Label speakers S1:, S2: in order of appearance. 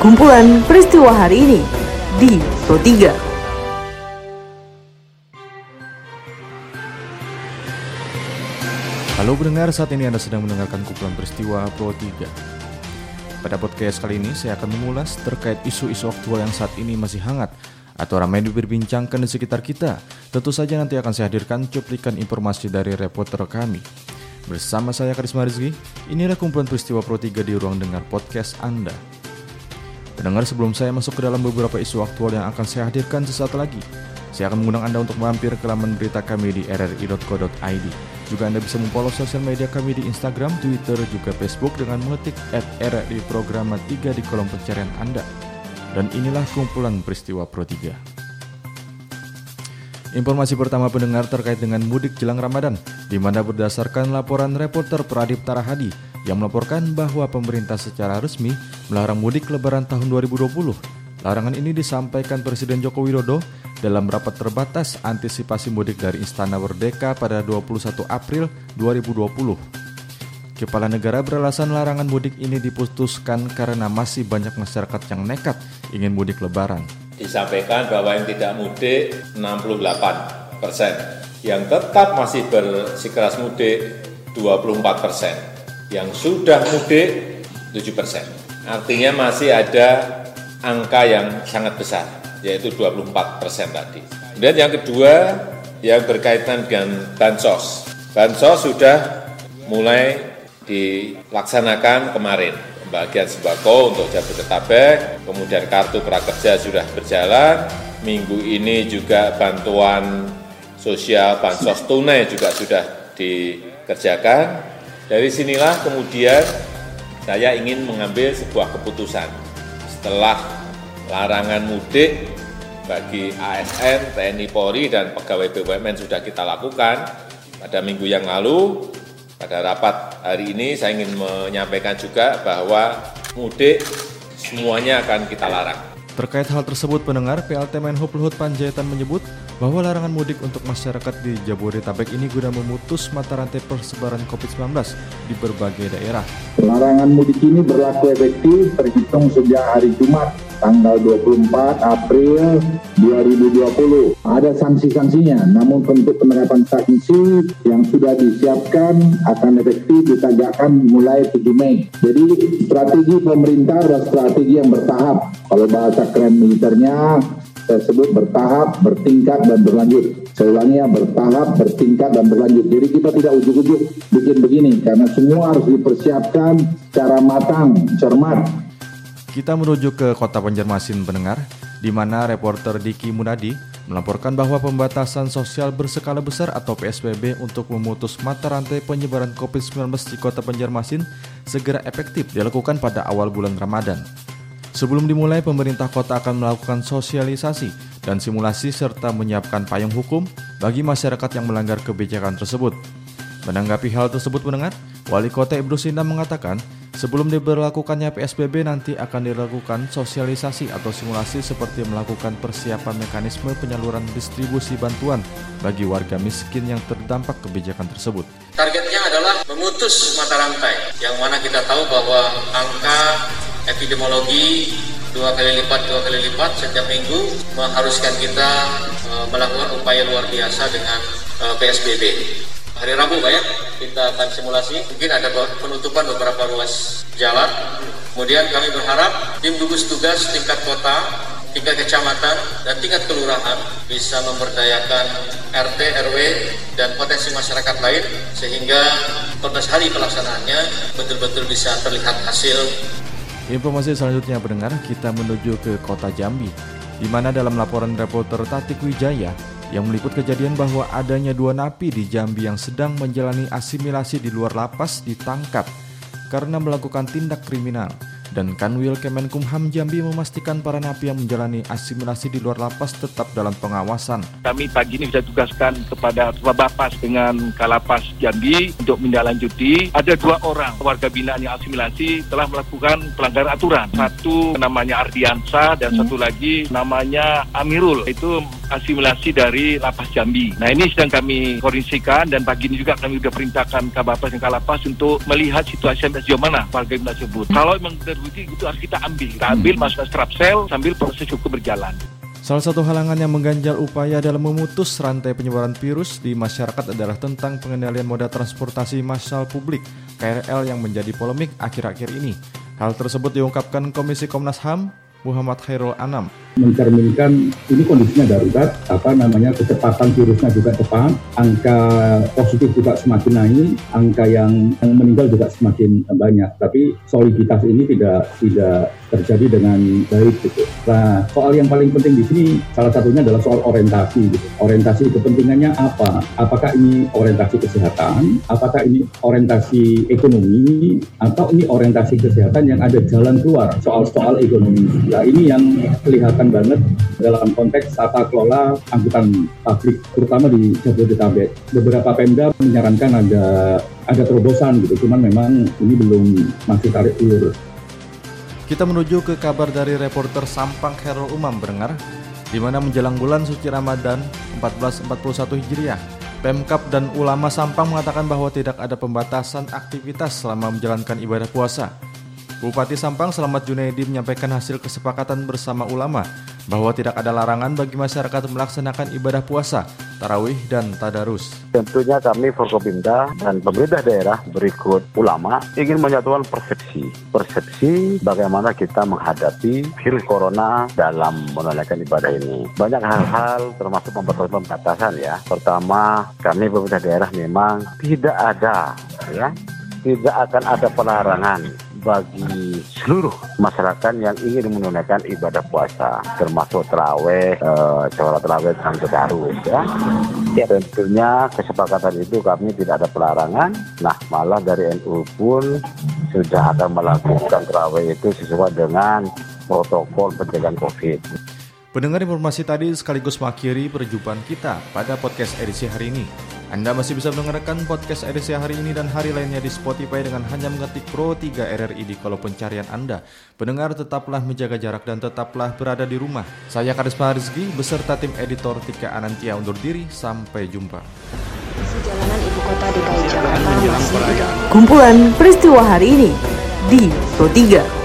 S1: kumpulan peristiwa hari ini di Pro 3.
S2: Halo pendengar, saat ini Anda sedang mendengarkan kumpulan peristiwa Pro 3. Pada podcast kali ini saya akan mengulas terkait isu-isu aktual yang saat ini masih hangat atau ramai diperbincangkan di sekitar kita. Tentu saja nanti akan saya hadirkan cuplikan informasi dari reporter kami. Bersama saya Karisma Rizky, inilah kumpulan peristiwa Pro 3 di ruang dengar podcast Anda. Pendengar sebelum saya masuk ke dalam beberapa isu aktual yang akan saya hadirkan sesaat lagi, saya akan mengundang Anda untuk mampir ke laman berita kami di rri.co.id. Juga Anda bisa memfollow sosial media kami di Instagram, Twitter, juga Facebook dengan mengetik at RRI Programa 3 di kolom pencarian Anda. Dan inilah kumpulan peristiwa Pro 3. Informasi pertama pendengar terkait dengan mudik jelang Ramadan, di mana berdasarkan laporan reporter Pradip Tarahadi, yang melaporkan bahwa pemerintah secara resmi melarang mudik lebaran tahun 2020. Larangan ini disampaikan Presiden Joko Widodo dalam rapat terbatas antisipasi mudik dari Istana Merdeka pada 21 April 2020. Kepala negara beralasan larangan mudik ini diputuskan karena masih banyak masyarakat yang nekat ingin mudik lebaran.
S3: Disampaikan bahwa yang tidak mudik 68 persen, yang tetap masih bersikeras mudik 24 persen yang sudah mudik 7 persen. Artinya masih ada angka yang sangat besar, yaitu 24 persen tadi. Kemudian yang kedua, yang berkaitan dengan Bansos. Bansos sudah mulai dilaksanakan kemarin. Pembagian sembako untuk Jabodetabek, kemudian kartu prakerja sudah berjalan. Minggu ini juga bantuan sosial Bansos tunai juga sudah dikerjakan dari sinilah kemudian saya ingin mengambil sebuah keputusan. Setelah larangan mudik bagi ASN, TNI Polri, dan pegawai BUMN sudah kita lakukan pada minggu yang lalu, pada rapat hari ini saya ingin menyampaikan juga bahwa mudik semuanya akan kita larang.
S2: Terkait hal tersebut, pendengar PLT Menhub Luhut Panjaitan menyebut bahwa larangan mudik untuk masyarakat di Jabodetabek ini guna memutus mata rantai persebaran COVID-19 di berbagai daerah.
S4: Larangan mudik ini berlaku efektif terhitung sejak hari Jumat tanggal 24 April 2020. Ada sanksi-sanksinya, namun bentuk penerapan sanksi yang sudah disiapkan akan efektif ditegakkan mulai 7 Mei. Jadi strategi pemerintah adalah strategi yang bertahap. Kalau bahasa keren militernya saya sebut bertahap, bertingkat, dan berlanjut. Saya ya, bertahap, bertingkat, dan berlanjut. Jadi kita tidak ujuk-ujuk bikin begini, karena semua harus dipersiapkan secara matang, cermat,
S2: kita menuju ke kota Banjarmasin pendengar, di mana reporter Diki Munadi melaporkan bahwa pembatasan sosial berskala besar atau PSBB untuk memutus mata rantai penyebaran COVID-19 di kota Banjarmasin segera efektif dilakukan pada awal bulan Ramadan. Sebelum dimulai, pemerintah kota akan melakukan sosialisasi dan simulasi serta menyiapkan payung hukum bagi masyarakat yang melanggar kebijakan tersebut. Menanggapi hal tersebut mendengar, Wali Kota Ibnu Sina mengatakan Sebelum diberlakukannya PSBB nanti akan dilakukan sosialisasi atau simulasi seperti melakukan persiapan mekanisme penyaluran distribusi bantuan bagi warga miskin yang terdampak kebijakan tersebut.
S5: Targetnya adalah memutus mata rantai, yang mana kita tahu bahwa angka epidemiologi dua kali lipat dua kali lipat setiap minggu mengharuskan kita uh, melakukan upaya luar biasa dengan uh, e, PSBB hari Rabu Pak ya kita akan simulasi mungkin ada penutupan beberapa ruas jalan kemudian kami berharap tim gugus tugas tingkat kota tingkat kecamatan dan tingkat kelurahan bisa memberdayakan RT, RW, dan potensi masyarakat lain sehingga 14 hari pelaksanaannya betul-betul bisa terlihat hasil.
S2: Informasi selanjutnya pendengar kita menuju ke kota Jambi di mana dalam laporan reporter Tatik Wijaya yang meliput kejadian bahwa adanya dua napi di Jambi yang sedang menjalani asimilasi di luar lapas ditangkap karena melakukan tindak kriminal dan Kanwil Kemenkumham Jambi memastikan para napi yang menjalani asimilasi di luar lapas tetap dalam pengawasan.
S6: Kami pagi ini bisa tugaskan kepada Bapas dengan Kalapas Jambi untuk menindaklanjuti. Ada dua orang warga binaan yang asimilasi telah melakukan pelanggaran aturan. Satu namanya Ardiansa dan hmm. satu lagi namanya Amirul. Itu asimilasi dari lapas Jambi. Nah ini sedang kami koordinasikan dan pagi ini juga kami sudah perintahkan Kabapas dan Kalapas untuk melihat situasi sejauh mana warga binaan tersebut. Kalau memang bukti itu harus kita ambil. Kita ambil masuk ke strap sel sambil proses hukum berjalan.
S2: Salah satu halangan yang mengganjal upaya dalam memutus rantai penyebaran virus di masyarakat adalah tentang pengendalian moda transportasi massal publik KRL yang menjadi polemik akhir-akhir ini. Hal tersebut diungkapkan Komisi Komnas HAM Muhammad Khairul Anam
S7: mencerminkan ini kondisinya darurat, apa namanya kecepatan virusnya juga cepat, angka positif juga semakin naik, angka yang, meninggal juga semakin banyak. Tapi soliditas ini tidak tidak terjadi dengan baik gitu. Nah, soal yang paling penting di sini salah satunya adalah soal orientasi gitu. Orientasi kepentingannya apa? Apakah ini orientasi kesehatan? Apakah ini orientasi ekonomi? Atau ini orientasi kesehatan yang ada jalan keluar soal-soal ekonomi? Nah, ini yang kelihatan banget dalam konteks tata kelola angkutan publik, terutama di Jabodetabek. Beberapa Pemda menyarankan ada ada terobosan gitu, cuman memang ini belum masih tarik ulur.
S2: Kita menuju ke kabar dari reporter Sampang Herul Umam Berengar, di mana menjelang bulan suci Ramadan 1441 Hijriah, Pemkap dan ulama Sampang mengatakan bahwa tidak ada pembatasan aktivitas selama menjalankan ibadah puasa. Bupati Sampang Selamat Junaidi menyampaikan hasil kesepakatan bersama ulama bahwa tidak ada larangan bagi masyarakat melaksanakan ibadah puasa, tarawih, dan tadarus.
S8: Tentunya kami Forkopimda dan pemerintah daerah berikut ulama ingin menyatukan persepsi. Persepsi bagaimana kita menghadapi virus corona dalam menunaikan ibadah ini. Banyak hal-hal termasuk pembatasan-pembatasan ya. Pertama, kami pemerintah daerah memang tidak ada ya tidak akan ada pelarangan bagi seluruh masyarakat yang ingin menunaikan ibadah puasa, termasuk terawih, uh, sholat terawih dan tadarus ya. ya. Tentunya kesepakatan itu kami tidak ada pelarangan. Nah, malah dari NU pun sudah akan melakukan terawih itu sesuai dengan protokol pencegahan COVID.
S2: Pendengar informasi tadi sekaligus mengakhiri perjumpaan kita pada podcast edisi hari ini. Anda masih bisa mendengarkan podcast edisi hari ini dan hari lainnya di Spotify dengan hanya mengetik Pro 3 RRI di kolom pencarian Anda. Pendengar tetaplah menjaga jarak dan tetaplah berada di rumah. Saya Karisma Rizky beserta tim editor Tika Anantia undur diri. Sampai jumpa.
S9: Jalanan ibu kota DKI Jakarta
S1: Kumpulan peristiwa hari ini di Pro 3.